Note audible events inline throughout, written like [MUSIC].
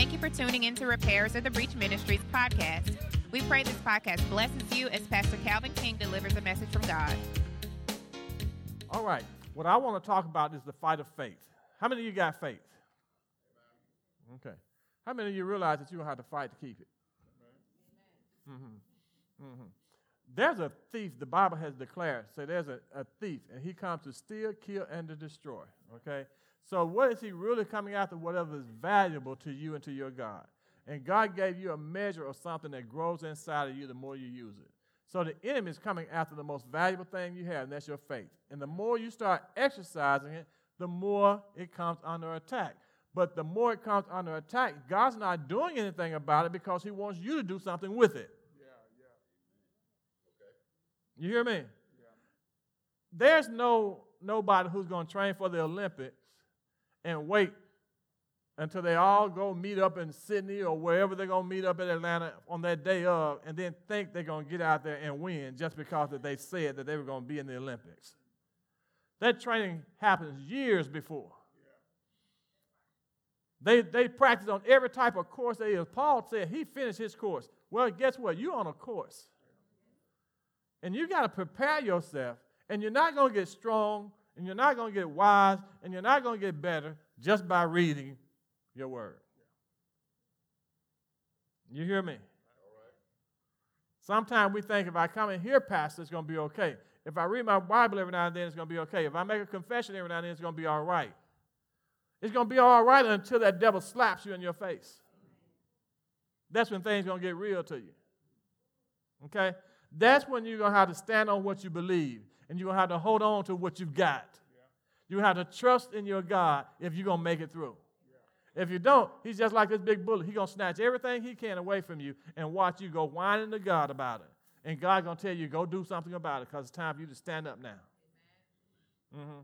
Thank you for tuning in to Repairers of the Breach Ministries podcast. We pray this podcast blesses you as Pastor Calvin King delivers a message from God. All right. What I want to talk about is the fight of faith. How many of you got faith? Okay. How many of you realize that you don't have to fight to keep it? Mm-hmm. Mm-hmm. There's a thief, the Bible has declared. Say there's a, a thief, and he comes to steal, kill, and to destroy. Okay? So, what is he really coming after? Whatever is valuable to you and to your God. And God gave you a measure of something that grows inside of you the more you use it. So, the enemy is coming after the most valuable thing you have, and that's your faith. And the more you start exercising it, the more it comes under attack. But the more it comes under attack, God's not doing anything about it because He wants you to do something with it. Yeah, yeah. Okay. You hear me? Yeah. There's no nobody who's going to train for the Olympics and wait until they all go meet up in Sydney or wherever they're going to meet up in Atlanta on that day of, and then think they're going to get out there and win just because that they said that they were going to be in the Olympics. That training happens years before. They, they practice on every type of course there is. Paul said he finished his course. Well, guess what? You're on a course. And you got to prepare yourself. And you're not going to get strong, and you're not going to get wise, and you're not going to get better just by reading your word. You hear me? Sometimes we think if I come and hear Pastor, it's going to be okay. If I read my Bible every now and then, it's going to be okay. If I make a confession every now and then, it's going to be all right. It's going to be all right until that devil slaps you in your face. That's when things going to get real to you. Okay? That's when you're going to have to stand on what you believe and you're going to have to hold on to what you've got. You have to trust in your God if you're going to make it through. If you don't, he's just like this big bully. He's going to snatch everything he can away from you and watch you go whining to God about it. And God's going to tell you, go do something about it because it's time for you to stand up now. Mm-hmm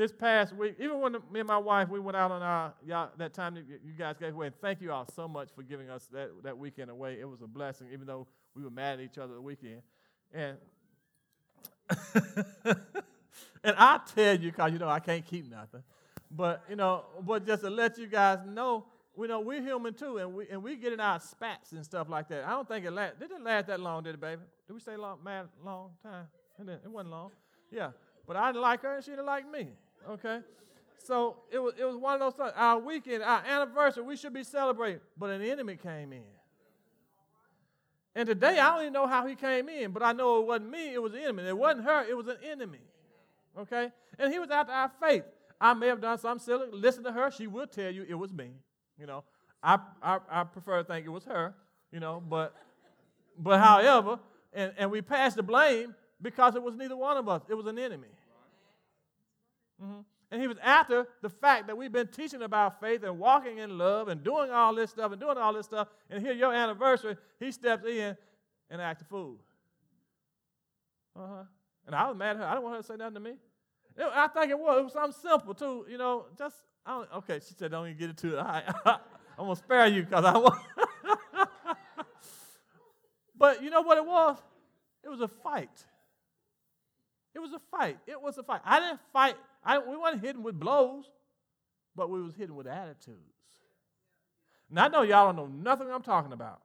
this past week, even when me and my wife, we went out on our, y'all, that time that you guys gave away, and thank you all so much for giving us that, that weekend away. It was a blessing, even though we were mad at each other the weekend. And, [LAUGHS] and I tell you, because, you know, I can't keep nothing. But, you know, but just to let you guys know, we know we're human too, and we and we get in our spats and stuff like that. I don't think it last. It didn't last that long, did it, baby? Did we stay long, mad, long time? It, it wasn't long. Yeah, but I didn't like her, and she didn't like me. Okay? So it was, it was one of those things. Our weekend, our anniversary, we should be celebrating, but an enemy came in. And today, I don't even know how he came in, but I know it wasn't me, it was the enemy. It wasn't her, it was an enemy. Okay? And he was after our faith. I may have done something silly. Listen to her, she will tell you it was me. You know, I, I, I prefer to think it was her, you know, but, but however, and, and we passed the blame because it was neither one of us, it was an enemy. Mm-hmm. And he was after the fact that we've been teaching about faith and walking in love and doing all this stuff and doing all this stuff. And here, your anniversary, he steps in and acts a fool. Uh huh. And I was mad at her. I didn't want her to say nothing to me. It, I think it was. It was something simple, too. You know, just, I don't, okay, she said, don't even get it to it. I, I'm going to spare you because I want. [LAUGHS] but you know what it was? It was a fight. It was a fight. It was a fight. I didn't fight I, we weren't hitting with blows, but we was hitting with attitudes. Now I know y'all don't know nothing I'm talking about.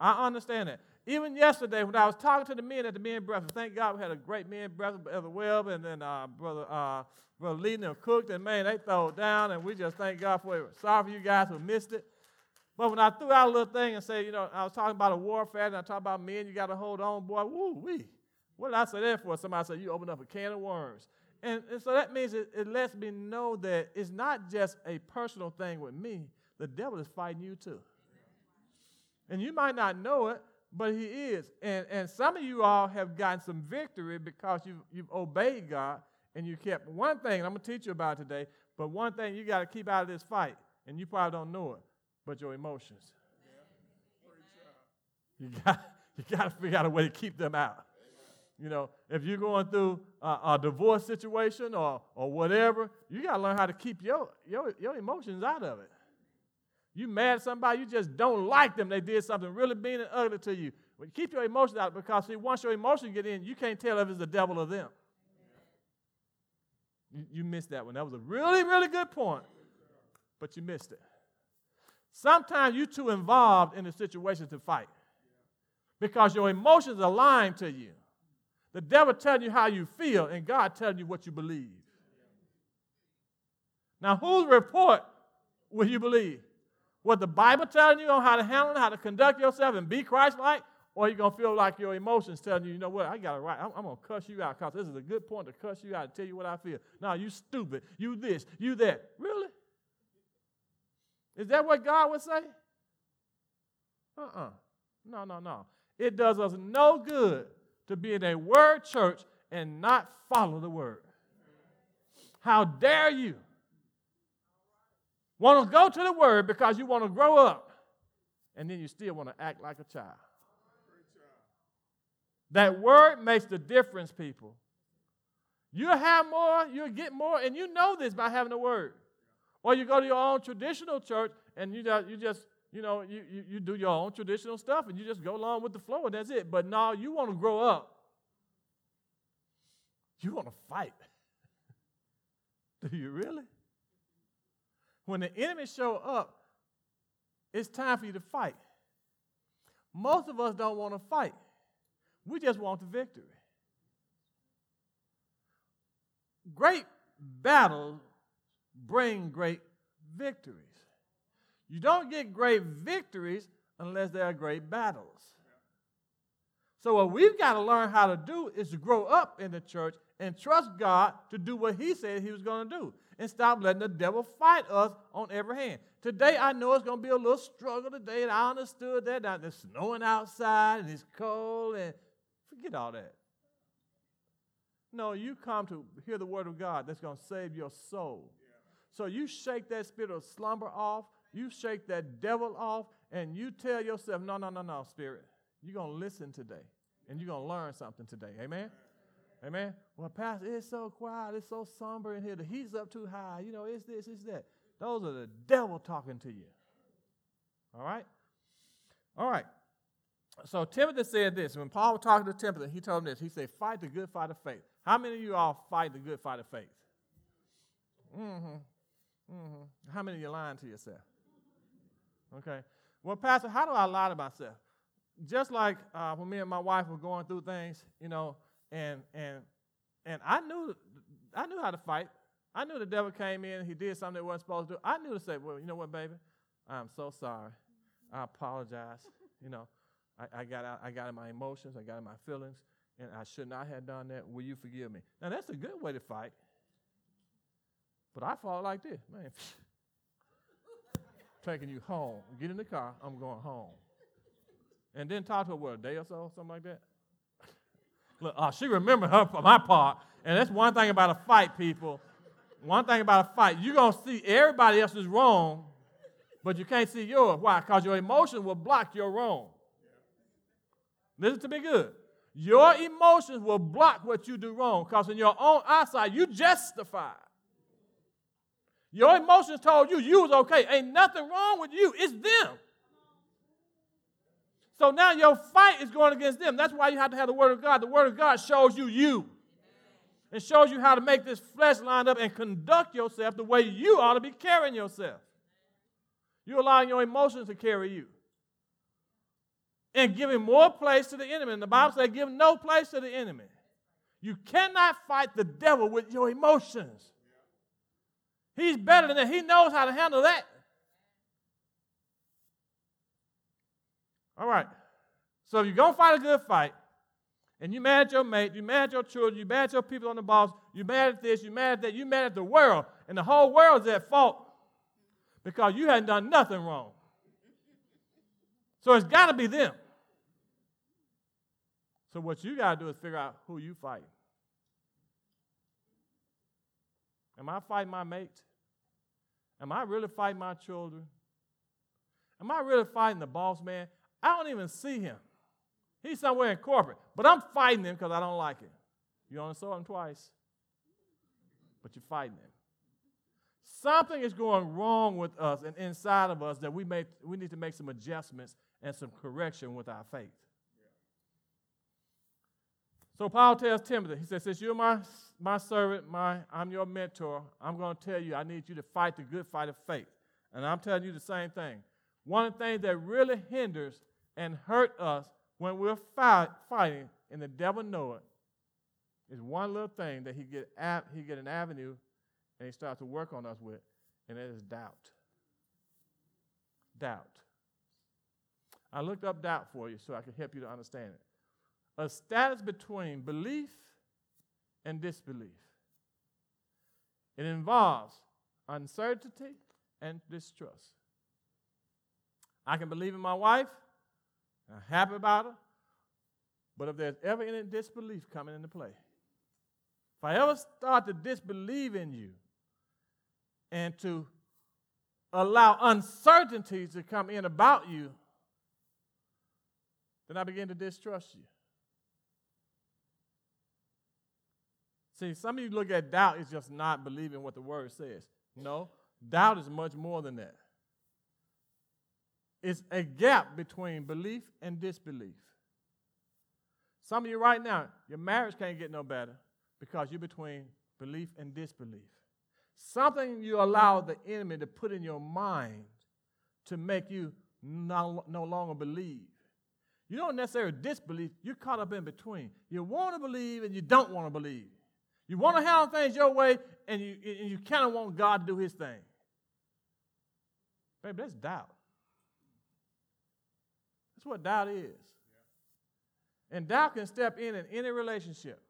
I understand that. Even yesterday, when I was talking to the men at the men breakfast, thank God we had a great men breakfast, Brother Webb and then uh, Brother uh, Brother Lee and cooked, and man, they throw it down, and we just thank God for it. Sorry for you guys who missed it. But when I threw out a little thing and said, you know, I was talking about a warfare, and I talked about men, you got to hold on, boy, woo wee. What did I say there for? Somebody said, you opened up a can of worms. And, and so that means it, it lets me know that it's not just a personal thing with me, the devil is fighting you too. And you might not know it, but he is. And, and some of you all have gotten some victory because you've, you've obeyed God and you kept one thing, I'm going to teach you about today, but one thing you got to keep out of this fight, and you probably don't know it, but your emotions. You got, [LAUGHS] you got to figure out a way to keep them out. You know, if you're going through a, a divorce situation or, or whatever, you got to learn how to keep your, your, your emotions out of it. You mad at somebody, you just don't like them. They did something really mean and ugly to you. Keep your emotions out because see, once your emotions get in, you can't tell if it's the devil or them. You, you missed that one. That was a really, really good point, but you missed it. Sometimes you're too involved in the situation to fight because your emotions are lying to you. The devil telling you how you feel, and God telling you what you believe. Now, whose report will you believe? What the Bible telling you on how to handle it, how to conduct yourself and be Christ-like, or you gonna feel like your emotions telling you, you know what, I got it right. I'm, I'm gonna cuss you out because this is a good point to cuss you out and tell you what I feel. No, you stupid. You this. You that. Really? Is that what God would say? Uh-uh. No, no, no. It does us no good to be in a word church and not follow the word. How dare you? Want to go to the word because you want to grow up, and then you still want to act like a child. That word makes the difference, people. You'll have more, you'll get more, and you know this by having the word. Or you go to your own traditional church and you just, you just you know, you, you, you do your own traditional stuff and you just go along with the flow and that's it. But now you want to grow up. You want to fight. [LAUGHS] do you really? When the enemy show up, it's time for you to fight. Most of us don't want to fight. We just want the victory. Great battles bring great victories. You don't get great victories unless there are great battles. So, what we've got to learn how to do is to grow up in the church and trust God to do what He said He was going to do and stop letting the devil fight us on every hand. Today, I know it's going to be a little struggle today, and I understood that. Now, it's snowing outside and it's cold, and forget all that. No, you come to hear the word of God that's going to save your soul. So you shake that spirit of slumber off you shake that devil off and you tell yourself, no, no, no, no, spirit. You're going to listen today and you're going to learn something today. Amen? Amen? Well, Pastor, it's so quiet. It's so somber in here. The heat's up too high. You know, it's this, it's that. Those are the devil talking to you. All right? All right. So Timothy said this. When Paul was talking to Timothy, he told him this. He said, fight the good fight of faith. How many of you all fight the good fight of faith? Mm-hmm. Mm-hmm. How many of you lying to yourself? Okay. Well, Pastor, how do I lie to myself? Just like uh, when me and my wife were going through things, you know, and and and I knew I knew how to fight. I knew the devil came in, he did something that wasn't supposed to do. I knew to say, well, you know what, baby, I'm so sorry. I apologize. [LAUGHS] You know, I, I got out, I got in my emotions, I got in my feelings, and I should not have done that. Will you forgive me? Now that's a good way to fight. But I fought like this, man. [LAUGHS] taking you home. Get in the car, I'm going home. And then talk to her, what, a day or so, something like that? [LAUGHS] Look, uh, she remembered her for my part. And that's one thing about a fight, people. One thing about a fight, you're going to see everybody else is wrong, but you can't see yours. Why? Because your emotions will block your wrong. Listen to me good. Your emotions will block what you do wrong because in your own eyesight, you justify. Your emotions told you you was okay. Ain't nothing wrong with you. It's them. So now your fight is going against them. That's why you have to have the Word of God. The Word of God shows you you. It shows you how to make this flesh line up and conduct yourself the way you ought to be carrying yourself. You're allowing your emotions to carry you. And giving more place to the enemy. And the Bible says, give no place to the enemy. You cannot fight the devil with your emotions. He's better than that. He knows how to handle that. All right. So if you're going to fight a good fight, and you mad at your mate, you mad at your children, you mad at your people on the boss, you're mad at this, you're mad at that, you're mad at the world, and the whole world's at fault because you hadn't done nothing wrong. So it's got to be them. So what you got to do is figure out who you fight. Am I fighting my mate? Am I really fighting my children? Am I really fighting the boss man? I don't even see him. He's somewhere in corporate, but I'm fighting him because I don't like him. You only saw him twice, but you're fighting him. Something is going wrong with us and inside of us that we, make, we need to make some adjustments and some correction with our faith. So Paul tells Timothy, he says, since you're my, my servant, my, I'm your mentor, I'm going to tell you I need you to fight the good fight of faith. And I'm telling you the same thing. one of the things that really hinders and hurt us when we're fight, fighting, and the devil know it, is one little thing that he get he get an avenue, and he starts to work on us with, and it is doubt. Doubt. I looked up doubt for you so I can help you to understand it. A status between belief and disbelief. It involves uncertainty and distrust. I can believe in my wife, I'm happy about her, but if there's ever any disbelief coming into play, if I ever start to disbelieve in you and to allow uncertainties to come in about you, then I begin to distrust you. See, some of you look at doubt as just not believing what the word says. No, doubt is much more than that. It's a gap between belief and disbelief. Some of you right now, your marriage can't get no better because you're between belief and disbelief. Something you allow the enemy to put in your mind to make you no, no longer believe. You don't necessarily disbelieve, you're caught up in between. You want to believe and you don't want to believe. You want to handle things your way and you, and you kind of want God to do his thing. Baby, that's doubt. That's what doubt is. And doubt can step in in any relationship.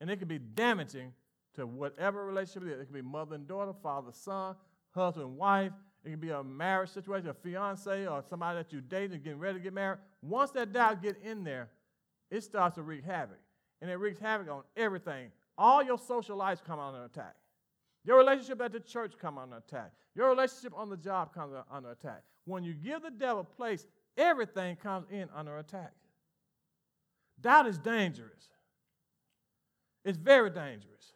And it can be damaging to whatever relationship it is. It can be mother and daughter, father, son, husband, and wife. It can be a marriage situation, a fiance, or somebody that you date and getting ready to get married. Once that doubt get in there, it starts to wreak havoc. And it wreaks havoc on everything. All your social lives come under attack. Your relationship at the church come under attack. Your relationship on the job comes under attack. When you give the devil place, everything comes in under attack. Doubt is dangerous. It's very dangerous.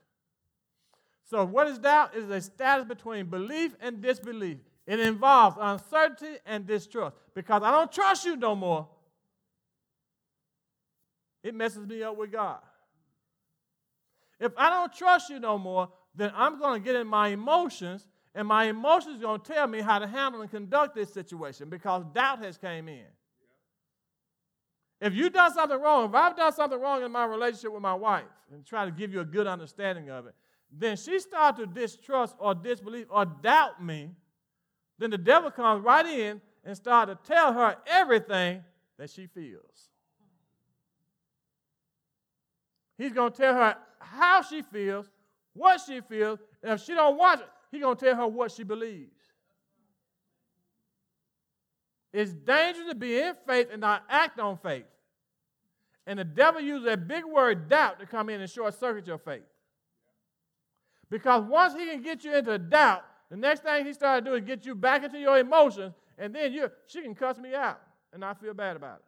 So, what is doubt? It is a status between belief and disbelief. It involves uncertainty and distrust. Because I don't trust you no more, it messes me up with God. If I don't trust you no more, then I'm going to get in my emotions, and my emotions are going to tell me how to handle and conduct this situation because doubt has came in. If you've done something wrong, if I've done something wrong in my relationship with my wife, and try to give you a good understanding of it, then she starts to distrust or disbelieve or doubt me, then the devil comes right in and starts to tell her everything that she feels. He's going to tell her how she feels, what she feels, and if she don't watch it, he's going to tell her what she believes. It's dangerous to be in faith and not act on faith. And the devil uses that big word doubt to come in and short circuit your faith. Because once he can get you into doubt, the next thing he starts to do is get you back into your emotions, and then you she can cuss me out, and I feel bad about it.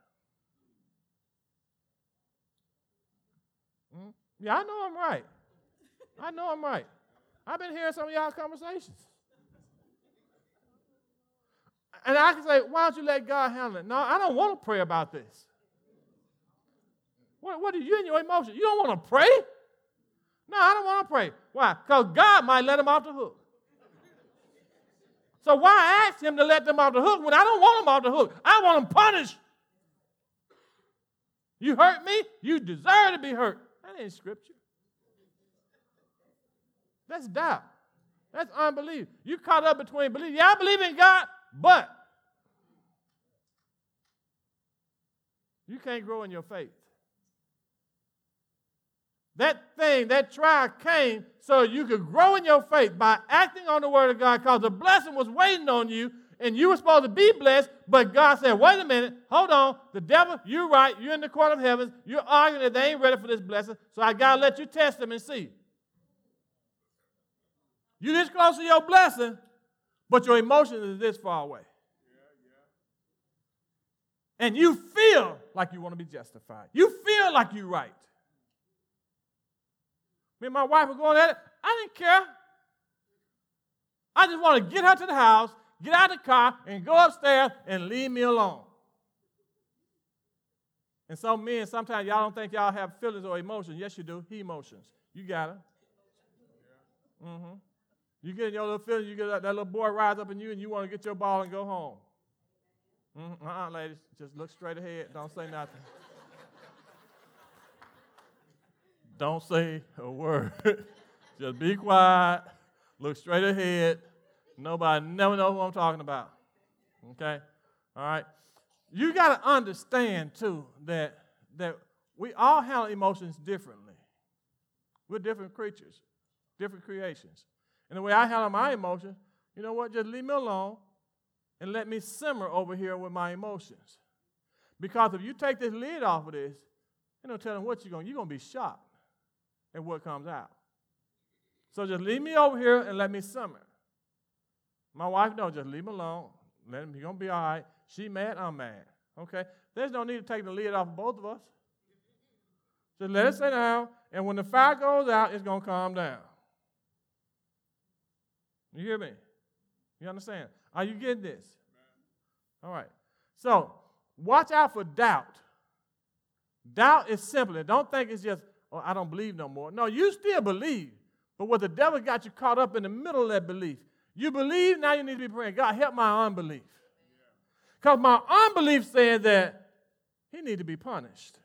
Mm? Yeah, I know I'm right. I know I'm right. I've been hearing some of y'all conversations. And I can say, why don't you let God handle it? No, I don't want to pray about this. What, what are you in your emotions? You don't want to pray? No, I don't want to pray. Why? Because God might let him off the hook. So why ask him to let them off the hook when I don't want them off the hook? I want them punished. You hurt me, you deserve to be hurt. That ain't scripture. That's doubt. That's unbelief. You caught up between belief. Yeah, I believe in God, but you can't grow in your faith. That thing, that trial came so you could grow in your faith by acting on the word of God because the blessing was waiting on you and you were supposed to be blessed, but God said, wait a minute, hold on. The devil, you're right. You're in the court of heavens. You're arguing that they ain't ready for this blessing, so I got to let you test them and see. You're this close to your blessing, but your emotions is this far away. And you feel like you want to be justified. You feel like you're right. Me and my wife were going at it. I didn't care. I just want to get her to the house, get out of the car, and go upstairs and leave me alone. And so men, sometimes y'all don't think y'all have feelings or emotions. Yes, you do. He emotions. You got it. Mm-hmm. You get your little feelings. you get that, that little boy rise up in you, and you want to get your ball and go home. Mm, uh-uh, ladies, just look straight ahead. Don't say nothing. Don't say a word. [LAUGHS] just be quiet. Look straight ahead. Nobody never know who I'm talking about. Okay? All right? You got to understand, too, that, that we all handle emotions differently. We're different creatures, different creations. And the way I handle my emotions, you know what? Just leave me alone and let me simmer over here with my emotions. Because if you take this lid off of this, you know, tell them what you're going, you're going to be shocked at what comes out. So just leave me over here and let me simmer. My wife, no, just leave him alone. Let him, he's going to be all right. She mad, I'm mad. Okay? There's no need to take the lid off of both of us. Just let it sit down, and when the fire goes out, it's going to calm down. You hear me? You understand? Are you getting this? All right. So, watch out for doubt. Doubt is simple. Don't think it's just, oh, I don't believe no more. No, you still believe. But what the devil got you caught up in the middle of that belief. You believe, now you need to be praying, God, help my unbelief. Because my unbelief said that he need to be punished.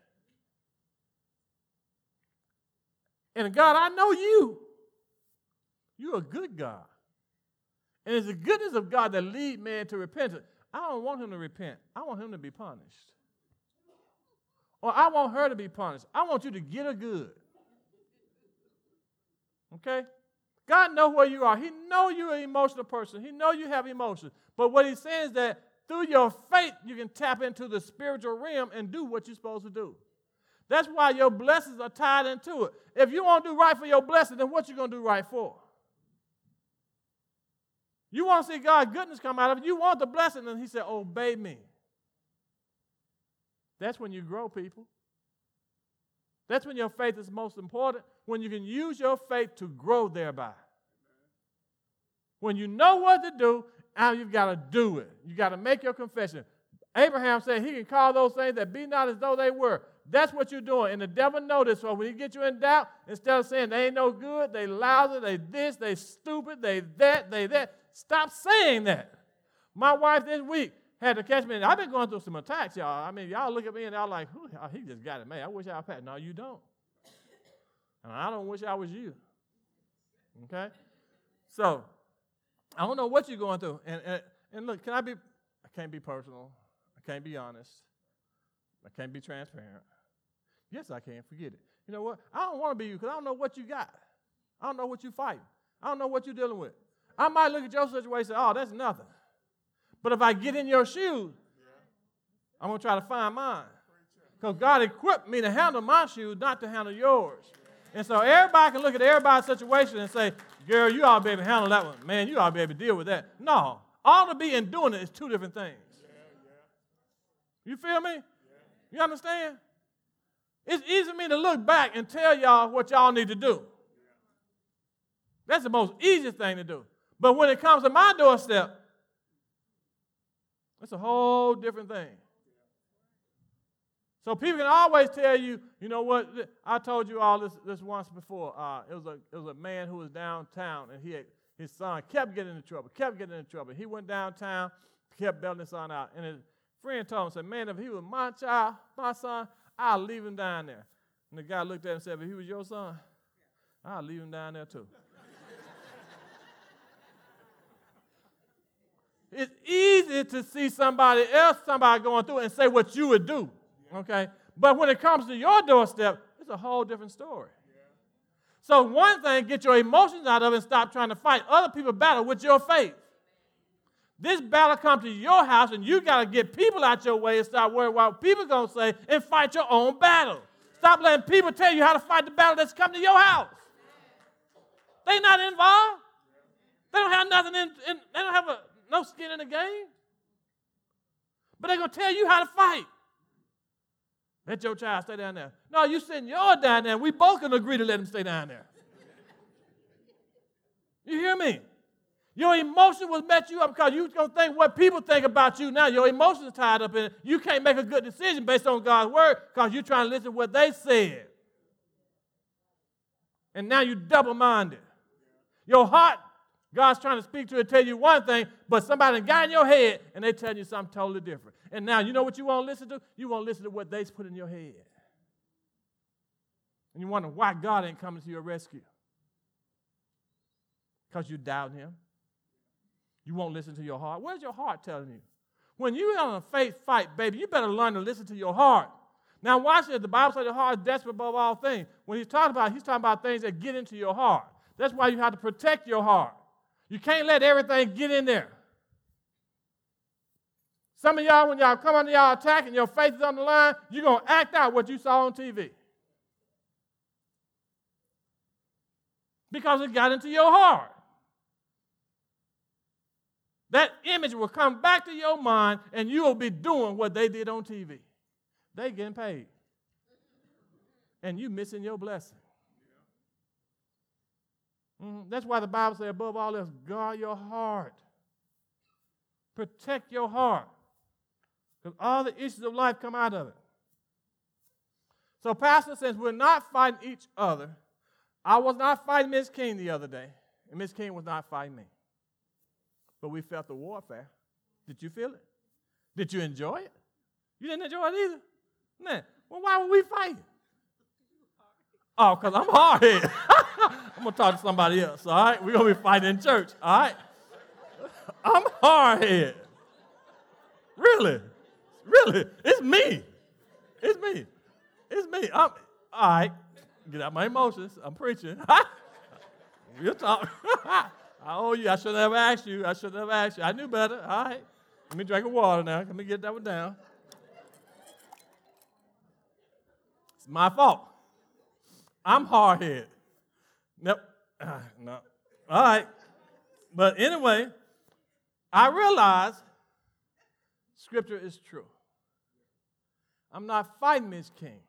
And God, I know you. You're a good God. And it's the goodness of God that lead man to repentance. I don't want him to repent. I want him to be punished. Or I want her to be punished. I want you to get her good. Okay? God know where you are. He know you're an emotional person. He know you have emotions. But what he's saying is that through your faith, you can tap into the spiritual realm and do what you're supposed to do. That's why your blessings are tied into it. If you want to do right for your blessing, then what you going to do right for? You want to see God's goodness come out of it. You want the blessing, and He said, Obey me. That's when you grow, people. That's when your faith is most important, when you can use your faith to grow thereby. When you know what to do, now you've got to do it. You got to make your confession. Abraham said he can call those things that be not as though they were. That's what you're doing. And the devil noticed. So when he get you in doubt, instead of saying they ain't no good, they lousy, they this, they stupid, they that, they that, stop saying that. My wife this week had to catch me. I've been going through some attacks, y'all. I mean, y'all look at me and y'all like, he just got it, man. I wish I had. No, you don't. And I don't wish I was you. Okay? So, I don't know what you're going through. And, and, and look, can I be, I can't be personal. I can't be honest. I can't be transparent. Yes, I can. Forget it. You know what? I don't want to be you because I don't know what you got. I don't know what you fighting. I don't know what you're dealing with. I might look at your situation and say, oh, that's nothing. But if I get in your shoes, I'm going to try to find mine. Because God equipped me to handle my shoes, not to handle yours. And so everybody can look at everybody's situation and say, girl, you ought to be able to handle that one. Man, you ought to be able to deal with that. No. All to be and doing it is two different things. You feel me? You understand? It's easy for me to look back and tell y'all what y'all need to do. That's the most easiest thing to do. But when it comes to my doorstep, it's a whole different thing. So people can always tell you, you know what? I told you all this, this once before. Uh, it was a it was a man who was downtown, and he had, his son kept getting into trouble, kept getting into trouble. He went downtown, kept belting his son out, and his friend told him, said, "Man, if he was my child, my son, I'll leave him down there." And the guy looked at him and said, "If he was your son, I'll leave him down there too." It's easy to see somebody else, somebody going through, and say what you would do. Okay? But when it comes to your doorstep, it's a whole different story. So, one thing, get your emotions out of it and stop trying to fight other people's battle with your faith. This battle comes to your house, and you got to get people out your way and stop worrying what people going to say and fight your own battle. Stop letting people tell you how to fight the battle that's come to your house. They not involved. They don't have nothing in, in they don't have a, no skin in the game. But they're going to tell you how to fight. Let your child stay down there. No, you send your down there. We both can agree to let him stay down there. You hear me? Your emotion will met you up because you're going to think what people think about you now. Your emotions tied up in it. You can't make a good decision based on God's word because you're trying to listen to what they said. And now you're double minded. Your heart God's trying to speak to you and tell you one thing, but somebody got in your head and they tell you something totally different. And now you know what you want to listen to? You want to listen to what they put in your head. And you wonder why God ain't coming to your rescue. Because you doubt him. You won't listen to your heart. Where's your heart telling you? When you're on a faith fight, baby, you better learn to listen to your heart. Now, watch this. The Bible says the heart is desperate above all things. When he's talking about, he's talking about things that get into your heart. That's why you have to protect your heart. You can't let everything get in there. Some of y'all, when y'all come under y'all attack and your faith is on the line, you're going to act out what you saw on TV. Because it got into your heart. That image will come back to your mind and you will be doing what they did on TV. They getting paid. And you missing your blessing. Mm-hmm. That's why the Bible says, above all else, guard your heart. Protect your heart. Because all the issues of life come out of it. So, Pastor, since we're not fighting each other, I was not fighting Miss King the other day, and Miss King was not fighting me. But we felt the warfare. Did you feel it? Did you enjoy it? You didn't enjoy it either? Man, well, why were we fighting? Oh, because I'm hard headed. [LAUGHS] [LAUGHS] I'm to talk to somebody else, all right? We're to be fighting in church, all right? I'm hard headed. Really? Really? It's me. It's me. It's me. I'm, all right. Get out my emotions. I'm preaching. [LAUGHS] Talk. [LAUGHS] I owe you. I should have asked you. I should have asked you. I knew better. All right. Let me drink a water now. Let me get that one down. It's my fault. I'm hard headed. Nope. Uh, no. All right. But anyway, I realize Scripture is true. I'm not fighting Miss King.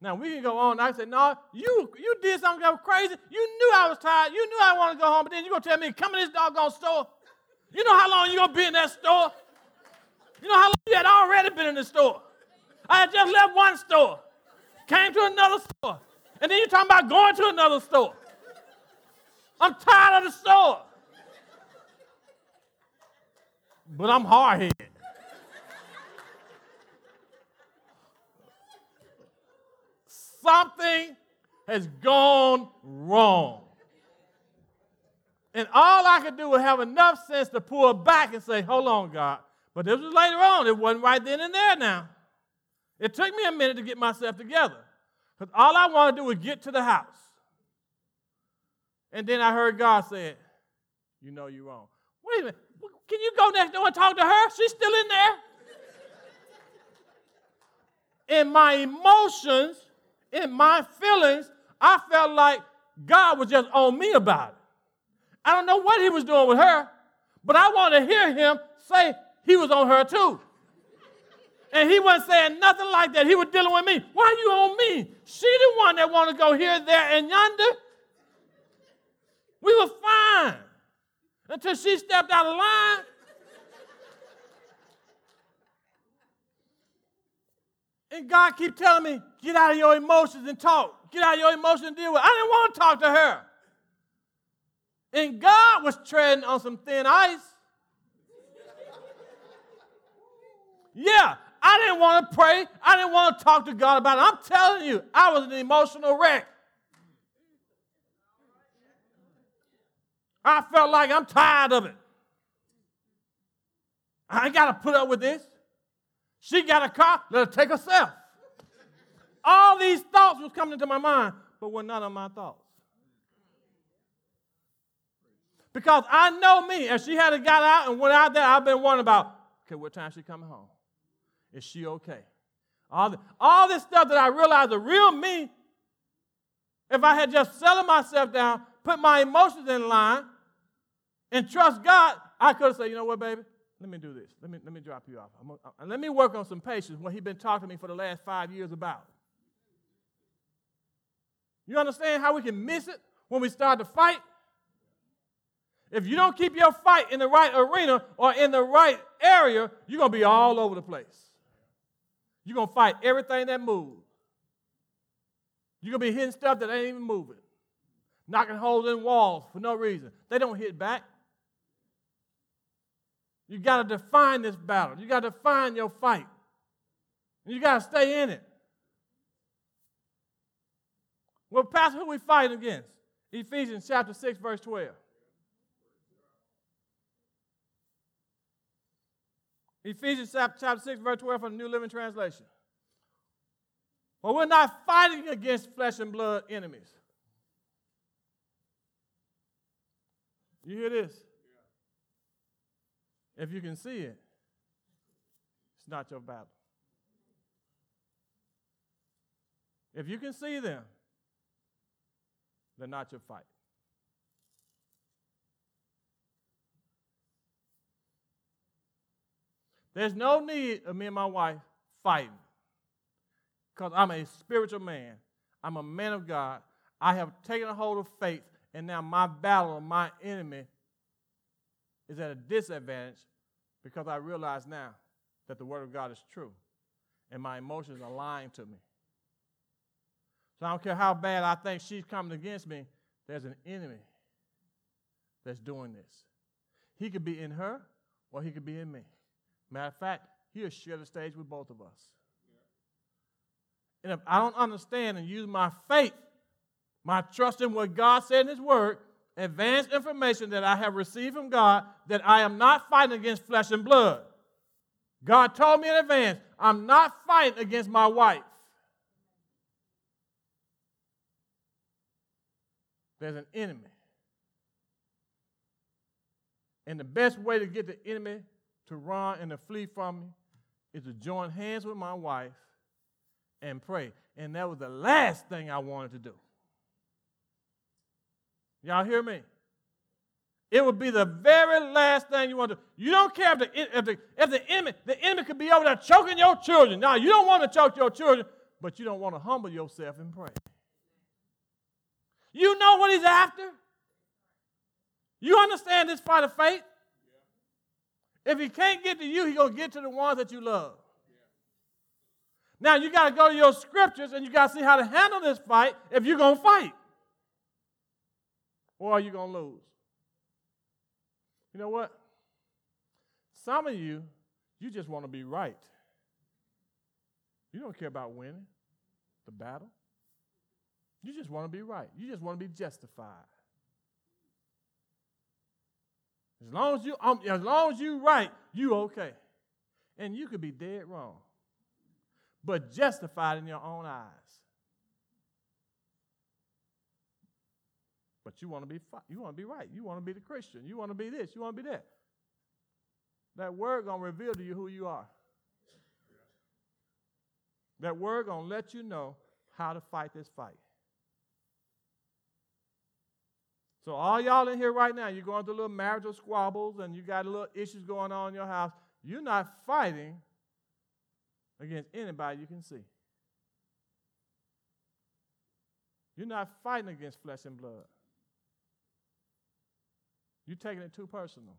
Now we can go on. I said, no, you you did something that was crazy. You knew I was tired. You knew I wanted to go home, but then you're gonna tell me, come in this doggone store. You know how long you're gonna be in that store? You know how long you had already been in the store? I had just left one store, came to another store, and then you're talking about going to another store. I'm tired of the store. But I'm hard headed. Something has gone wrong. And all I could do was have enough sense to pull back and say, Hold on, God. But this was later on. It wasn't right then and there now. It took me a minute to get myself together. Because all I wanted to do was get to the house. And then I heard God say, You know you're wrong. Wait a minute. Can you go next door and talk to her? She's still in there. In my emotions, in my feelings, I felt like God was just on me about it. I don't know what he was doing with her, but I want to hear him say he was on her too. And he wasn't saying nothing like that. He was dealing with me. Why are you on me? She the one that want to go here, there, and yonder. We were fine until she stepped out of line. And God keep telling me, get out of your emotions and talk. Get out of your emotions and deal with it. I didn't want to talk to her. And God was treading on some thin ice. Yeah, I didn't want to pray. I didn't want to talk to God about it. I'm telling you, I was an emotional wreck. I felt like I'm tired of it. I ain't got to put up with this. She got a car, let her take herself. All these thoughts was coming into my mind, but were none of my thoughts. Because I know me, if she had got out and went out there, I've been wondering about, okay, what time she coming home? Is she okay? All, the, all this stuff that I realized the real me, if I had just settled myself down, put my emotions in line, and trust God, I could have said, you know what, baby? Let me do this. Let me, let me drop you off. Uh, let me work on some patience, what he's been talking to me for the last five years about. You understand how we can miss it when we start to fight? If you don't keep your fight in the right arena or in the right area, you're going to be all over the place. You're going to fight everything that moves. You're going to be hitting stuff that ain't even moving. knocking holes in walls for no reason. They don't hit back. You got to define this battle. You got to define your fight. And you got to stay in it. Well, Pastor, who we fighting against? Ephesians chapter 6, verse 12. Ephesians chapter 6, verse 12 from the New Living Translation. Well, we're not fighting against flesh and blood enemies. You hear this? If you can see it, it's not your battle. If you can see them, they're not your fight. There's no need of me and my wife fighting because I'm a spiritual man. I'm a man of God. I have taken a hold of faith, and now my battle, my enemy, is at a disadvantage because I realize now that the Word of God is true and my emotions are lying to me. So I don't care how bad I think she's coming against me, there's an enemy that's doing this. He could be in her or he could be in me. Matter of fact, he'll share the stage with both of us. And if I don't understand and use my faith, my trust in what God said in His Word, advanced information that I have received from God, that I am not fighting against flesh and blood. God told me in advance, I'm not fighting against my wife. There's an enemy. And the best way to get the enemy to run and to flee from me is to join hands with my wife and pray. And that was the last thing I wanted to do. Y'all hear me? It would be the very last thing you want to do. You don't care if the, if the, if the enemy, the enemy could be over there choking your children. Now, you don't want to choke your children, but you don't want to humble yourself and pray. You know what he's after? You understand this fight of faith? If he can't get to you, he's going to get to the ones that you love. Now, you got to go to your scriptures and you got to see how to handle this fight if you're going to fight. Or are you going to lose? You know what? Some of you, you just want to be right. You don't care about winning the battle. You just want to be right. You just want to be justified. As long as you, um, as long as you right, you okay. And you could be dead wrong, but justified in your own eyes. But you want to be you want to be right. You want to be the Christian. You want to be this. You want to be that. That word gonna reveal to you who you are. That word gonna let you know how to fight this fight. So all y'all in here right now, you're going through little marital squabbles and you got little issues going on in your house. You're not fighting against anybody you can see. You're not fighting against flesh and blood. You're taking it too personal.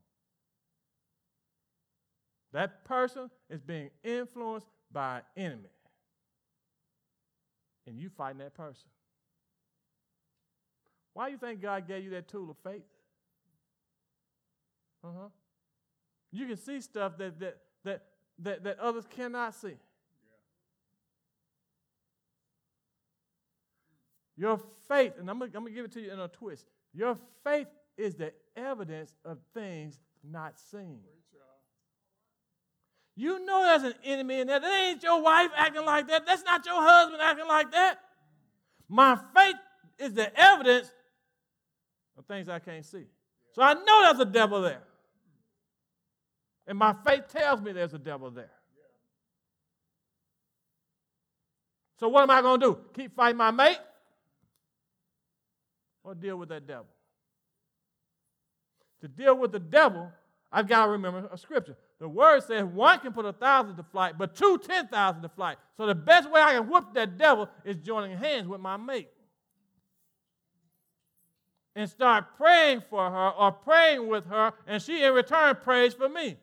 That person is being influenced by an enemy. And you fighting that person. Why do you think God gave you that tool of faith? Uh-huh. You can see stuff that that that that, that others cannot see. Your faith, and I'm gonna, I'm gonna give it to you in a twist. Your faith is the evidence of things not seen. You know there's an enemy in there. That ain't your wife acting like that. That's not your husband acting like that. My faith is the evidence things I can't see. So I know there's a devil there. And my faith tells me there's a devil there. So what am I going to do? Keep fighting my mate? Or deal with that devil? To deal with the devil, I've got to remember a scripture. The word says one can put a thousand to flight, but two, ten thousand to flight. So the best way I can whip that devil is joining hands with my mate and start praying for her or praying with her, and she in return prays for me.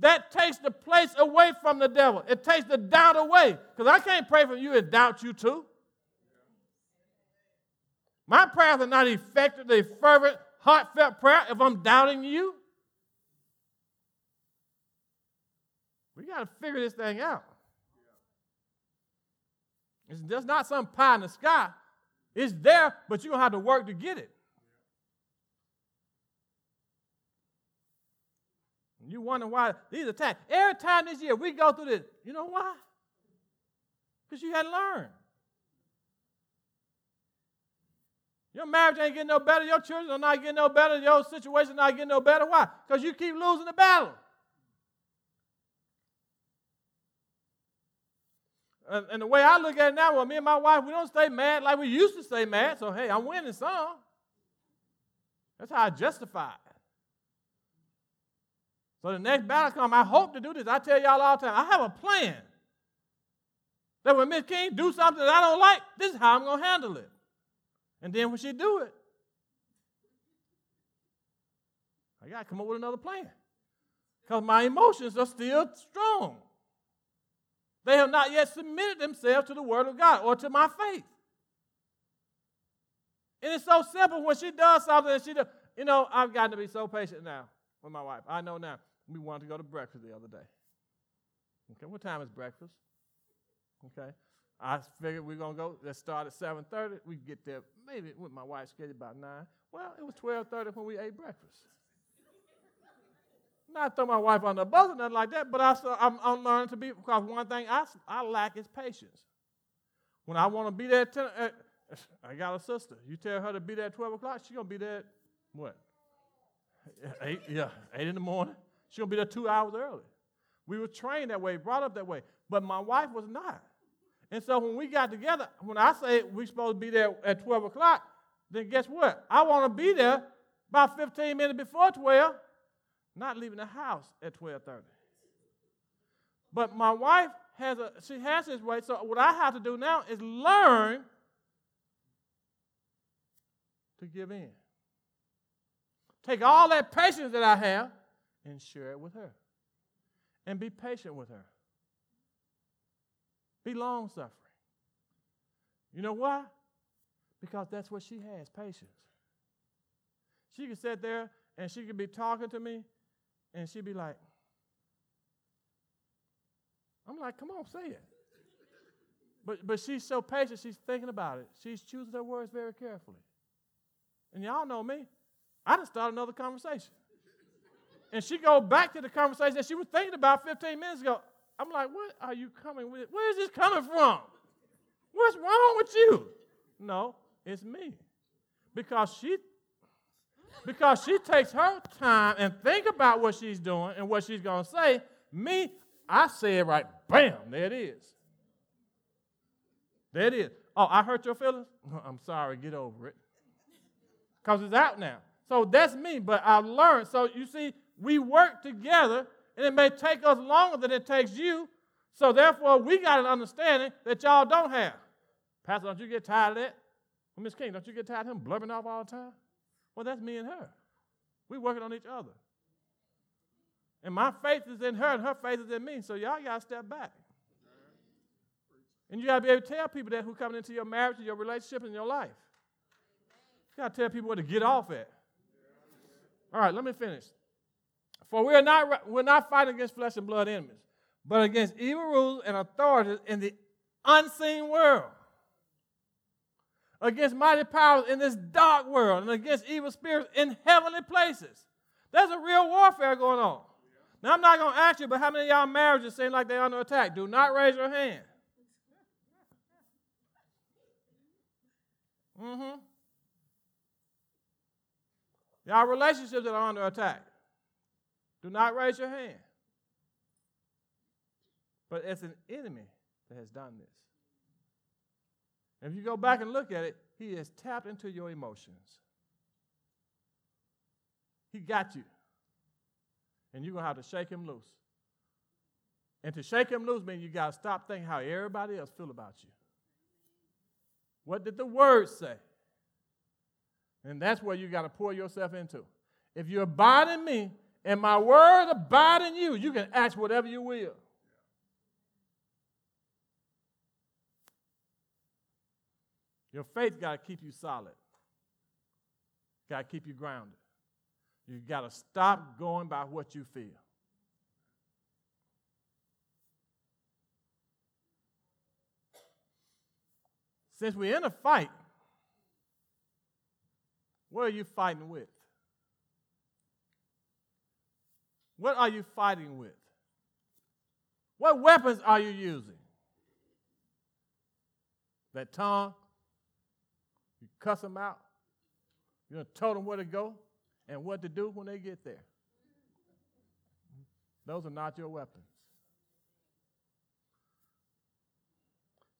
That takes the place away from the devil. It takes the doubt away. Because I can't pray for you and doubt you too. My prayers are not effectively fervent, heartfelt prayer if I'm doubting you. We got to figure this thing out. It's just not some pie in the sky. It's there, but you're going to have to work to get it. You wonder why these attacks. Every time this year we go through this, you know why? Because you hadn't learned. Your marriage ain't getting no better. Your children are not getting no better. Your situation not getting no better. Why? Because you keep losing the battle. And, and, the way I look at it now, well, me and my wife, we don't stay mad like we used to stay mad. So, hey, I'm winning some. That's how I justify it. So the next battle come, I hope to do this. I tell y'all all the time, I have a plan. That when Miss King do something that I don't like, this is how I'm to handle it. And then when she do it, I got to come up with another plan. Because my emotions are still strong. They have not yet submitted themselves to the Word of God or to my faith. And it's so simple when she does something she does, you know, I've gotten to be so patient now with my wife. I know now. We wanted to go to breakfast the other day. Okay, what time is breakfast? Okay. I figured we're gonna go. Let's start at 7:30. We get there maybe with my wife's schedule about nine. Well, it was 12:30 when we ate breakfast. Not throw my wife on the bus or nothing like that, but I, I'm, I'm learning to be because one thing I, I lack is patience. When I want to be there at 10, uh, I got a sister. You tell her to be there at 12 o'clock, she's gonna be there at what? Eight, yeah, eight in the morning. She's going to be there two hours early. We were trained that way, brought up that way. But my wife was not. And so when we got together, when I say we're supposed to be there at 12 o'clock, then guess what? I want to be there about 15 minutes before 12, not leaving the house at 12:30. But my wife has a she has this way. So what I have to do now is learn to give in. Take all that patience that I have and share it with her. And be patient with her. Be long suffering. You know why? Because that's what she has patience. She could sit there and she could be talking to me and she'd be like, I'm like, come on, say it. But, but she's so patient, she's thinking about it. She's choosing her words very carefully. And y'all know me. I just start another conversation and she go back to the conversation that she was thinking about 15 minutes ago. I'm like, what are you coming with? Where is this coming from? What's wrong with you? No, it's me. Because she because she takes her time and think about what she's doing and what she's to say. Me, I say it right. Bam, there it is. There it is. Oh, I hurt your feelings? [LAUGHS] I'm sorry, get over it. Because it's out now. So that's me, but I've learned. So you see, we work together, and it may take us longer than it takes you. So therefore, we got an understanding that y'all don't have. Pastor, don't you get tired of that? Well, Miss King, don't you get tired of him blubbering off all the time? Well, that's me and her. we working on each other. And my faith is in her, and her faith is in me. So y'all got to step back. And you got to be able to tell people that who coming into your marriage, and your relationship, and your life. You got to tell people where to get off at. All right, let me finish. For we are not, we're not fighting against flesh and blood enemies, but against evil rulers and authorities in the unseen world, against mighty powers in this dark world, and against evil spirits in heavenly places. There's a real warfare going on. Now, I'm not going to ask you, but how many of y'all marriages seem like they're under attack? Do not raise your hand. Mm-hmm. Y'all relationships that are under attack. Do not raise your hand. But it's an enemy that has done this. If you go back and look at it, he has tapped into your emotions. He got you. And you're going to have to shake him loose. And to shake him loose means you got to stop thinking how everybody else feel about you. What did the word say? And that's where you got to pour yourself into. If you abide in me and my word abide in you, you can ask whatever you will. Your faith got to keep you solid. got to keep you grounded. You got to stop going by what you feel. Since we're in a fight, what are you fighting with? What are you fighting with? What weapons are you using? That tongue? You cuss them out? You're going to tell them where to go and what to do when they get there. Those are not your weapons.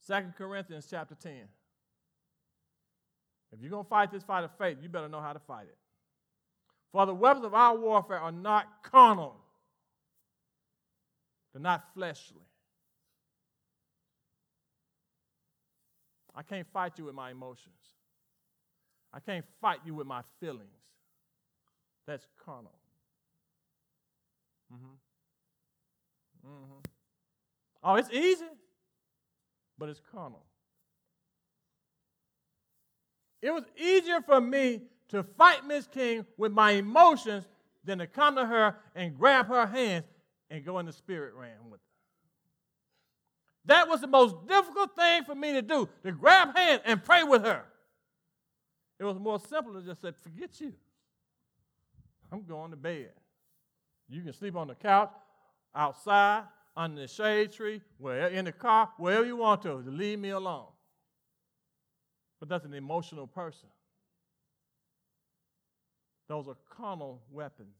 2 Corinthians chapter 10. If you're going to fight this fight of faith, you better know how to fight it. For the weapons of our warfare are not carnal, they're not fleshly. I can't fight you with my emotions. I can't fight you with my feelings. That's carnal. Mm-hmm. Mm-hmm. Oh, it's easy, but it's carnal. It was easier for me to fight Miss King with my emotions than to come to her and grab her hands and go in the spirit realm with her. That was the most difficult thing for me to do, to grab hands and pray with her. It was more simple to just say, forget you. I'm going to bed. You can sleep on the couch, outside, under the shade tree, where in the car, wherever you want to, to leave me alone. But that's an emotional person. Those are carnal weapons.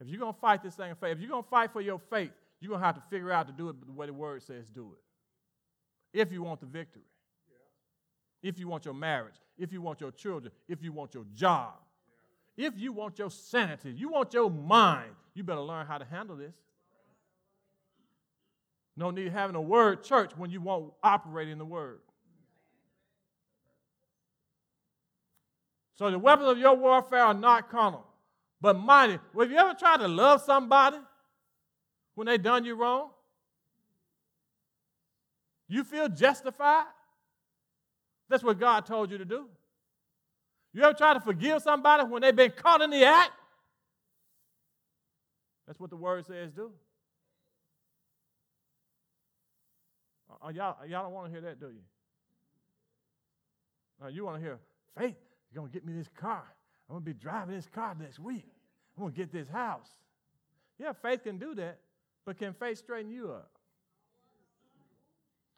If you're going to fight this thing of faith, if you're going to fight for your faith, you're going to have to figure out to do it the way the word says do it. If you want the victory, yeah. if you want your marriage, if you want your children, if you want your job, yeah. if you want your sanity, you want your mind, you better learn how to handle this. No need having a word church when you won't operate in the word. So the weapons of your warfare are not carnal, but mighty. Well, have you ever tried to love somebody when they done you wrong? You feel justified? That's what God told you to do. You ever try to forgive somebody when they've been caught in the act? That's what the word says do. Uh, y'all, y'all don't want to hear that, do you? Uh, you want to hear faith. You're going to get me this car. I'm going to be driving this car next week. I'm going to get this house. Yeah, faith can do that, but can faith straighten you up?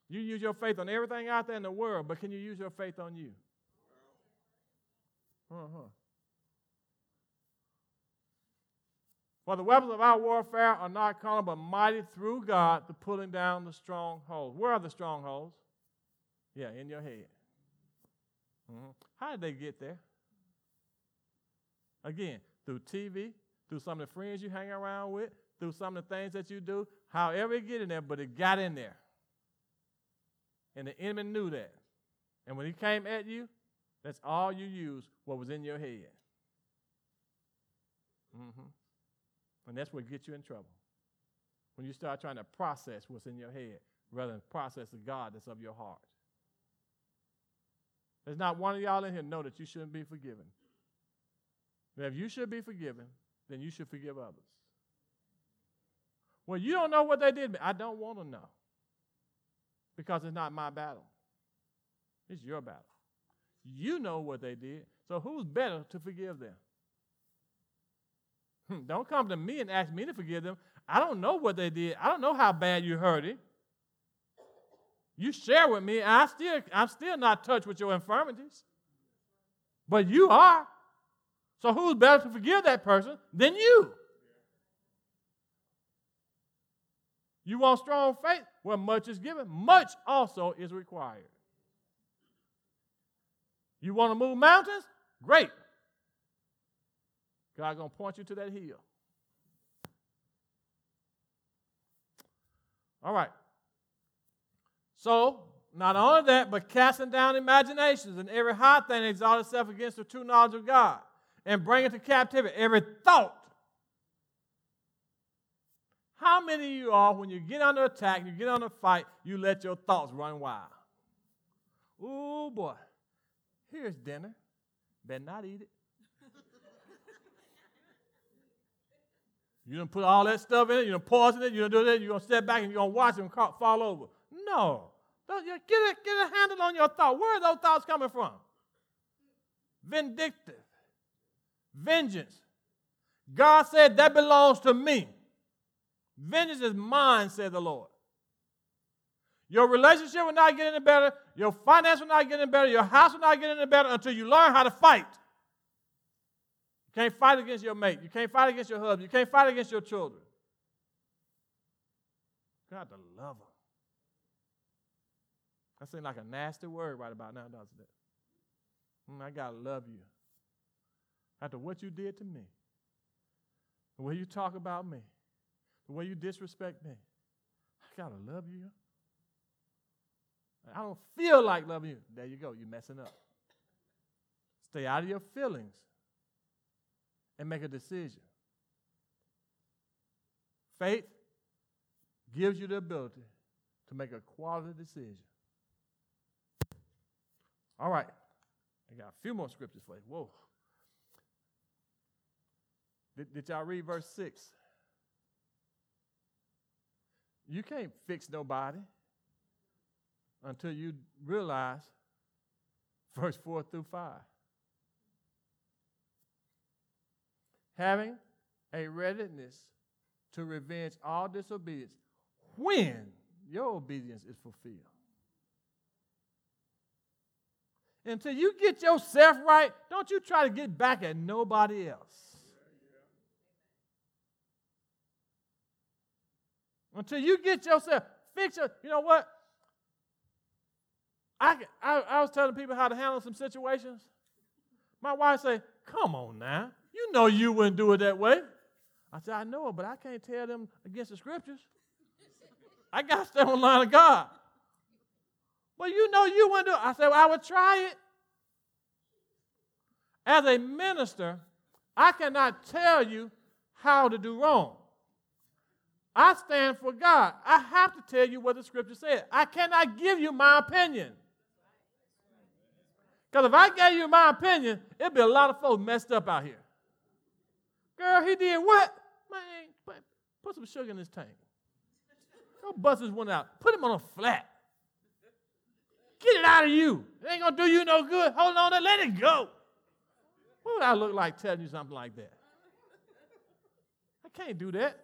You use your faith on everything out there in the world, but can you use your faith on you? Uh-huh. For the weapons of our warfare are not carnal, but mighty through God to pulling down the strongholds. Where are the strongholds? Yeah, in your head. Mm-hmm. How did they get there? Again, through TV, through some of the friends you hang around with, through some of the things that you do, however it get in there, but it got in there. And the enemy knew that. And when he came at you, that's all you used, what was in your head. Mm-hmm. And that's what gets you in trouble. When you start trying to process what's in your head rather than process the God that's of your heart. There's not one of y'all in here know that you shouldn't be forgiven. But if you should be forgiven, then you should forgive others. Well, you don't know what they did. I don't want to know. Because it's not my battle. It's your battle. You know what they did. So who's better to forgive them? Hmm, don't come to me and ask me to forgive them. I don't know what they did. I don't know how bad you hurt it. You share with me, I still, I'm still not touched with your infirmities. But you are. So who's better to forgive that person than you? You want strong faith? Well, much is given, much also is required. You want to move mountains? Great. God's going to point you to that hill. All right. So, not only that, but casting down imaginations and every high thing that exalts itself against the true knowledge of God, and bringing to captivity every thought. How many of you are, when you get under attack, you get under fight, you let your thoughts run wild? Oh boy, here's dinner. Better not eat it. [LAUGHS] You don't put all that stuff in it, you don't poison it, you don't do that, you're to step back and you're to watch them fall over. No. Get, a, get a handle on your thought. Where are those thoughts coming from? Vindictive. Vengeance. God said that belongs to me. Vengeance is mine, said the Lord. Your relationship will not get any better. Your finance will not get any better. Your house will not get any better until you learn how to fight. You can't fight against your mate. You can't fight against your husband. You can't fight against your children. You got to love them. That seems like a nasty word right about now, doesn't it? Mm, I got to love you. After what you did to me, the way you talk about me, the way you disrespect me, I got to love you. I don't feel like loving you. There you go. You're messing up. Stay out of your feelings and make a decision. Faith gives you the ability to make a quality decision. All right. I got a few more scriptures for you. Whoa. Did, did y'all read verse 6? You can't fix nobody until you realize verse 4 through 5. having a readiness to revenge all disobedience when your obedience is fulfilled. Until you get yourself right, don't you try to get back at nobody else. Until you get yourself, fix your, you know what? I, I, I was telling people how to handle some situations. My wife say, come on now. You know you wouldn't do it that way. I said, I know it, but I can't tell them against the scriptures. I got to stay on the line of God. Well, you know you wouldn't do it. I said, well, I would try it. As a minister, I cannot tell you how to do wrong. I stand for God. I have to tell you what the scripture said. I cannot give you my opinion. Because if I gave you my opinion, it'd be a lot of folks messed up out here. Girl, he did what? Man, put some sugar in his tank. Go bust this one out. Put him on a flat. Get it out of you. It ain't gonna do you no good. Hold on and let it go. What would I look like telling you something like that? I can't do that.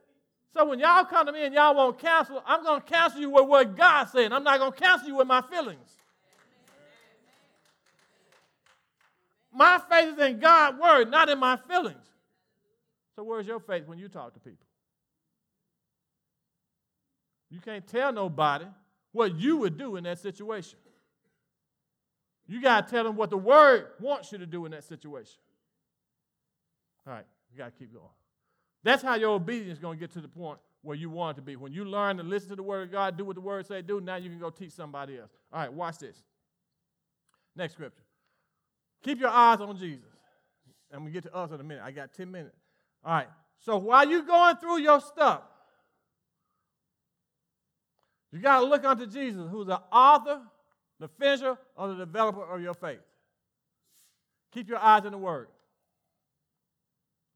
So when y'all come to me and y'all want counsel, I'm gonna counsel you with what God said. I'm not gonna counsel you with my feelings. My faith is in God's word, not in my feelings. So, where's your faith when you talk to people? You can't tell nobody what you would do in that situation. You got to tell them what the word wants you to do in that situation. All right, you got to keep going. That's how your obedience is going to get to the point where you want it to be. When you learn to listen to the word of God, do what the word say do, now you can go teach somebody else. All right, watch this. Next scripture. Keep your eyes on Jesus. And we get to us in a minute. I got 10 minutes. All right. So while you're going through your stuff, you got to look unto Jesus, who's the author, the finisher, or the developer of your faith. Keep your eyes in the Word.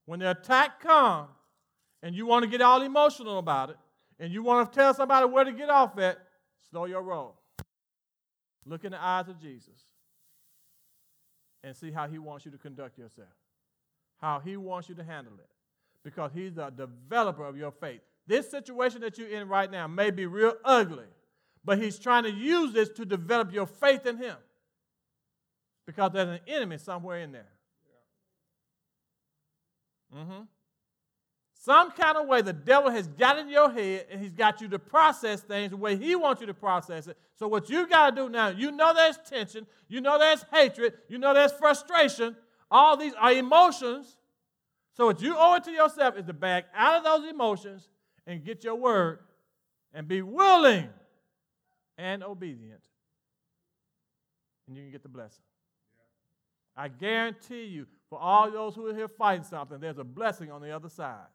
When the attack comes and you want to get all emotional about it, and you want to tell somebody where to get off at, slow your roll. Look in the eyes of Jesus and see how he wants you to conduct yourself, how he wants you to handle it because He's the developer of your faith. This situation that you're in right now may be real ugly, but He's trying to use this to develop your faith in Him because there's an enemy somewhere in there. Mm-hmm. Some kind of way the devil has got in your head and he's got you to process things the way he wants you to process it. So, what you got to do now, you know there's tension, you know there's hatred, you know there's frustration. All these are emotions so what you owe it to yourself is to back out of those emotions and get your word and be willing and obedient. And you can get the blessing. I guarantee you, for all those who are here fighting something, there's a blessing on the other side.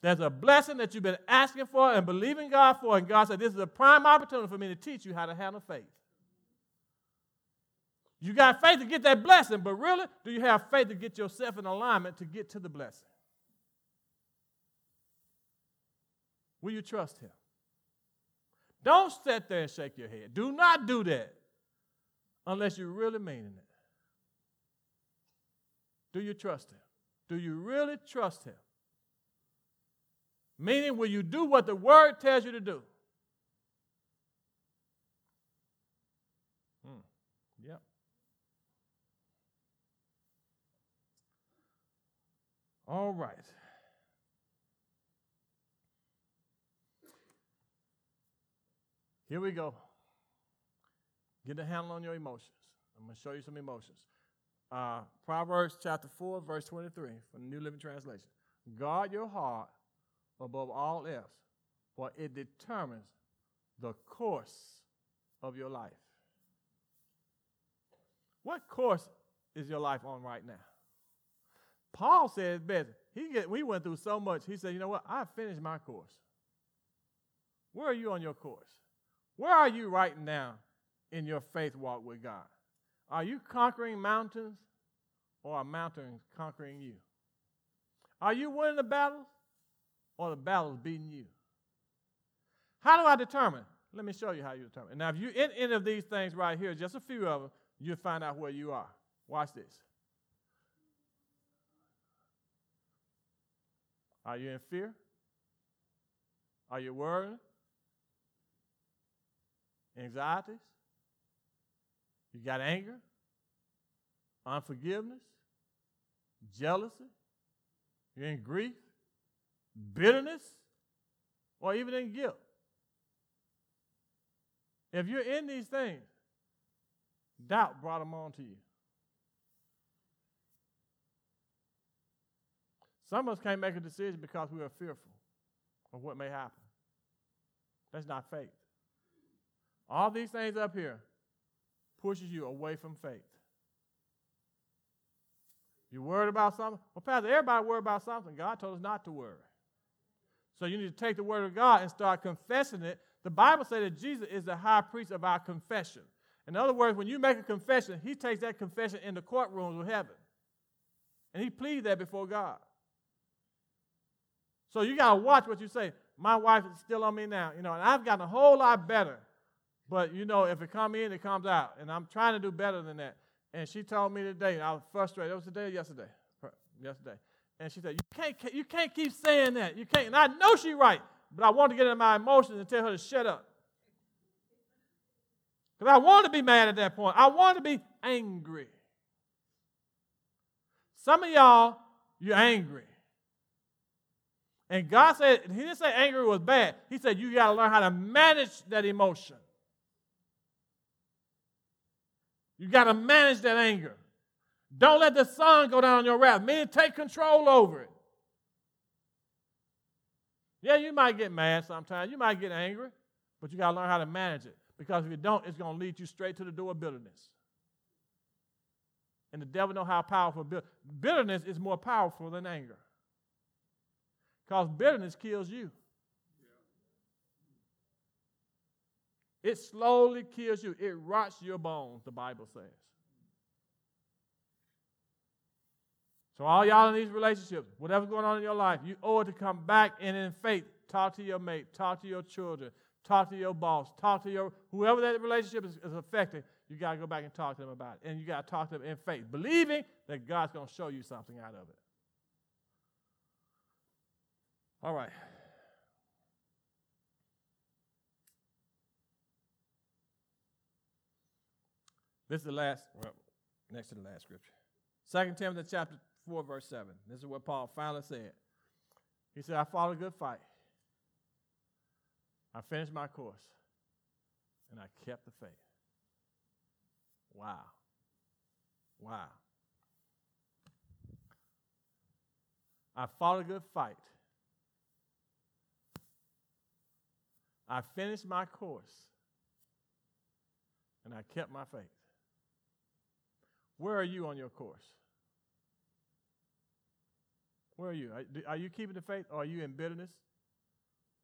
There's a blessing that you've been asking for and believing God for, and God said, This is a prime opportunity for me to teach you how to handle faith. You got faith to get that blessing, but really, do you have faith to get yourself in alignment to get to the blessing? Will you trust Him? Don't sit there and shake your head. Do not do that unless you're really mean it. Do you trust Him? Do you really trust Him? Meaning, will you do what the Word tells you to do? Hmm. Yep. All right. Here we go. Get a handle on your emotions. I'm going to show you some emotions. Uh, Proverbs chapter 4, verse 23 from the New Living Translation. Guard your heart above all else, for it determines the course of your life. What course is your life on right now? Paul says best. He get, we went through so much. He said, you know what? I finished my course. Where are you on your course? Where are you right now in your faith walk with God? Are you conquering mountains or are mountains conquering you? Are you winning the battles or the battles beating you? How do I determine? Let me show you how you determine. Now, if you're in any of these things right here, just a few of them, you'll find out where you are. Watch this. Are you in fear? Are you worried? Anxieties? You got anger? Unforgiveness? Jealousy? You're in grief? Bitterness? Or even in guilt? If you're in these things, doubt brought them on to you. Some of us can't make a decision because we are fearful of what may happen. That's not faith. All these things up here pushes you away from faith. You worried about something? Well, Pastor, everybody worried about something. God told us not to worry. So you need to take the word of God and start confessing it. The Bible says that Jesus is the high priest of our confession. In other words, when you make a confession, he takes that confession in the courtrooms of heaven. And he pleads that before God. So you got to watch what you say. My wife is still on me now, you know, and I've gotten a whole lot better. But you know, if it comes in, it comes out. And I'm trying to do better than that. And she told me today, and I was frustrated. It was today yesterday? Yesterday. And she said, You can't you can't keep saying that. You can't. And I know she's right, but I want to get in my emotions and tell her to shut up. Because I want to be mad at that point. I want to be angry. Some of y'all, you're angry. And God said, He didn't say angry was bad. He said you got to learn how to manage that emotion. You got to manage that anger. Don't let the sun go down on your wrath. Meaning take control over it. Yeah, you might get mad sometimes. You might get angry, but you got to learn how to manage it. Because if you don't, it's going to lead you straight to the door of bitterness. And the devil know how powerful bitterness is more powerful than anger. Because bitterness kills you. It slowly kills you. It rots your bones, the Bible says. So, all y'all in these relationships, whatever's going on in your life, you owe it to come back and in faith talk to your mate, talk to your children, talk to your boss, talk to your whoever that relationship is, is affecting. You got to go back and talk to them about it. And you got to talk to them in faith, believing that God's going to show you something out of it. All right. This is the last, well, next to the last scripture. 2 Timothy chapter 4, verse 7. This is what Paul finally said. He said, I fought a good fight. I finished my course. And I kept the faith. Wow. Wow. I fought a good fight. I finished my course and I kept my faith. Where are you on your course? Where are you? Are you keeping the faith or are you in bitterness?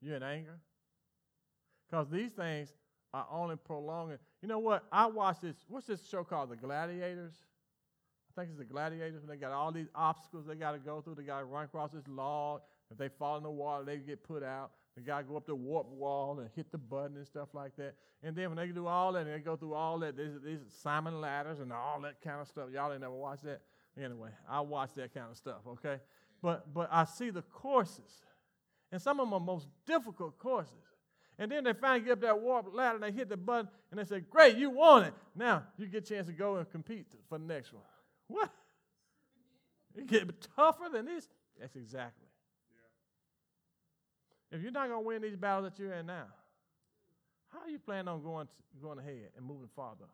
You in anger? Because these things are only prolonging. You know what? I watched this. What's this show called? The Gladiators. I think it's the Gladiators. They got all these obstacles they got to go through. They got to run across this log. If they fall in the water, they get put out. Got to go up the warp wall and hit the button and stuff like that. And then when they do all that, and they go through all that, these salmon ladders and all that kind of stuff. Y'all ain't never watched that. Anyway, I watch that kind of stuff. Okay, but but I see the courses, and some of them are most difficult courses. And then they finally get up that warp ladder and they hit the button and they say, Great, you won it. Now you get a chance to go and compete for the next one. What? You get tougher than this? That's exactly. If you're not going to win these battles that you're in now, how are you planning on going, going ahead and moving farther?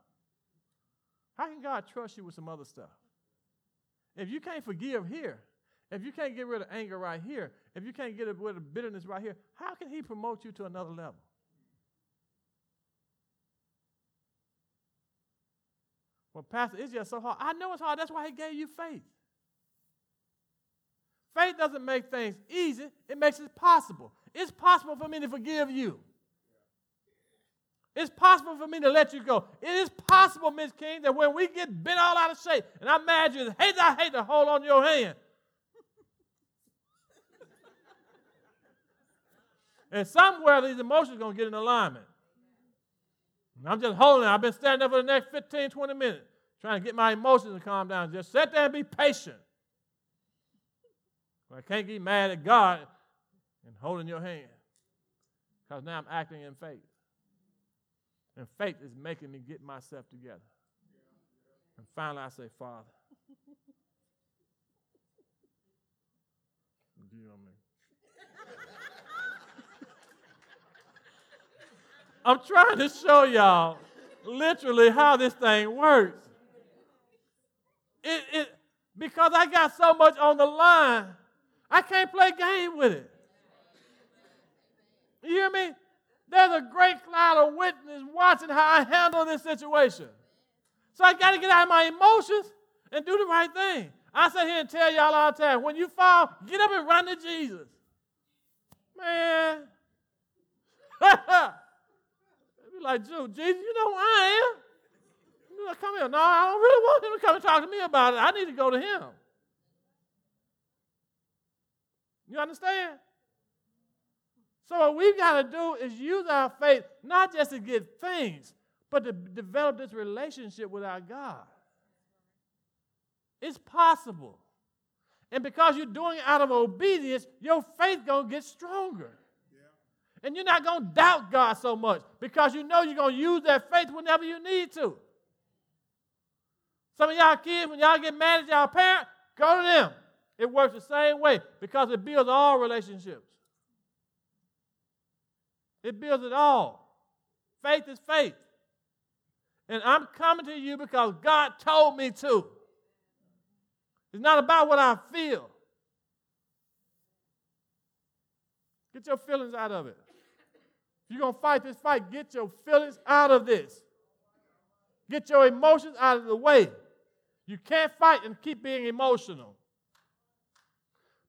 How can God trust you with some other stuff? If you can't forgive here, if you can't get rid of anger right here, if you can't get rid of bitterness right here, how can He promote you to another level? Well, Pastor, it's just so hard. I know it's hard. That's why He gave you faith. Faith doesn't make things easy, it makes it possible. It's possible for me to forgive you. It's possible for me to let you go. It is possible, Miss King, that when we get bent all out of shape, and I imagine, hate I hate to hold on your hand. and somewhere these emotions are going to get in alignment. And I'm just holding it. I've been standing there for the next 15, 20 minutes trying to get my emotions to calm down. Just sit there and be patient. I can't get mad at God and holding your hand because now I'm acting in faith. And faith is making me get myself together. And finally, I say, Father, [LAUGHS] do you know me? [LAUGHS] I'm trying to show y'all literally how this thing works. It, it, because I got so much on the line, I can't play game with it. You hear me? There's a great cloud of witness watching how I handle this situation. So I got to get out of my emotions and do the right thing. I sit here and tell y'all all the time when you fall, get up and run to Jesus. Man. [LAUGHS] be like, Jesus, you know who I am. Come here. No, I don't really want him to come and talk to me about it. I need to go to him. You understand? So what we've got to do is use our faith not just to get things, but to develop this relationship with our God. It's possible. And because you're doing it out of obedience, your faith going to get stronger. Yeah. And you're not going to doubt God so much because you know you're going to use that faith whenever you need to. Some of y'all kids, when y'all get mad at y'all parent, go to them. It works the same way because it builds all relationships. It builds it all. Faith is faith. And I'm coming to you because God told me to. It's not about what I feel. Get your feelings out of it. If you're going to fight this fight, get your feelings out of this. Get your emotions out of the way. You can't fight and keep being emotional.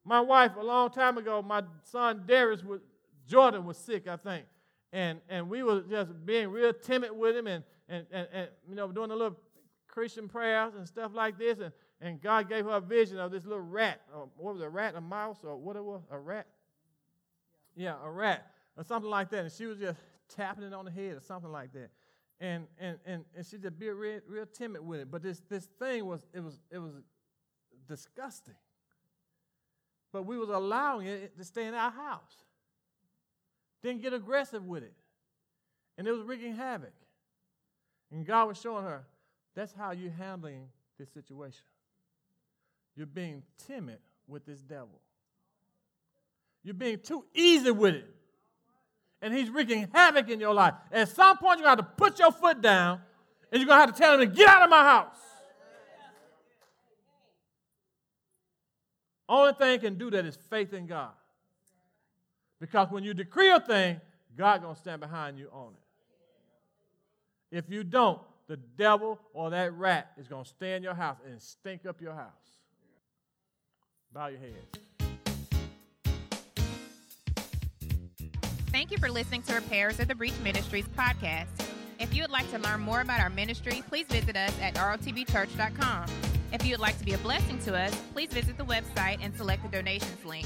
My wife, a long time ago, my son Darius was, Jordan was sick, I think. And, and we were just being real timid with him and, and, and, and you know, doing a little Christian prayers and stuff like this. And, and God gave her a vision of this little rat. Or what was it, a rat, a mouse, or what it was? A rat? Yeah, a rat, or something like that. And she was just tapping it on the head or something like that. And, and, and, and she just be real, real timid with it. But this, this thing was, it was, it was disgusting but we was allowing it to stay in our house. Didn't get aggressive with it. And it was wreaking havoc. And God was showing her, that's how you're handling this situation. You're being timid with this devil. You're being too easy with it. And he's wreaking havoc in your life. At some point, you're going to have to put your foot down and you're going to have to tell him to get out of my house. Only thing can do that is faith in God. Because when you decree a thing, God going to stand behind you on it. If you don't, the devil or that rat is going to stay in your house and stink up your house. Bow your heads. Thank you for listening to Repairers of the Breach Ministries podcast. If you would like to learn more about our ministry, please visit us at rotbchurch.com. If you would like to be a blessing to us, please visit the website and select the donations link.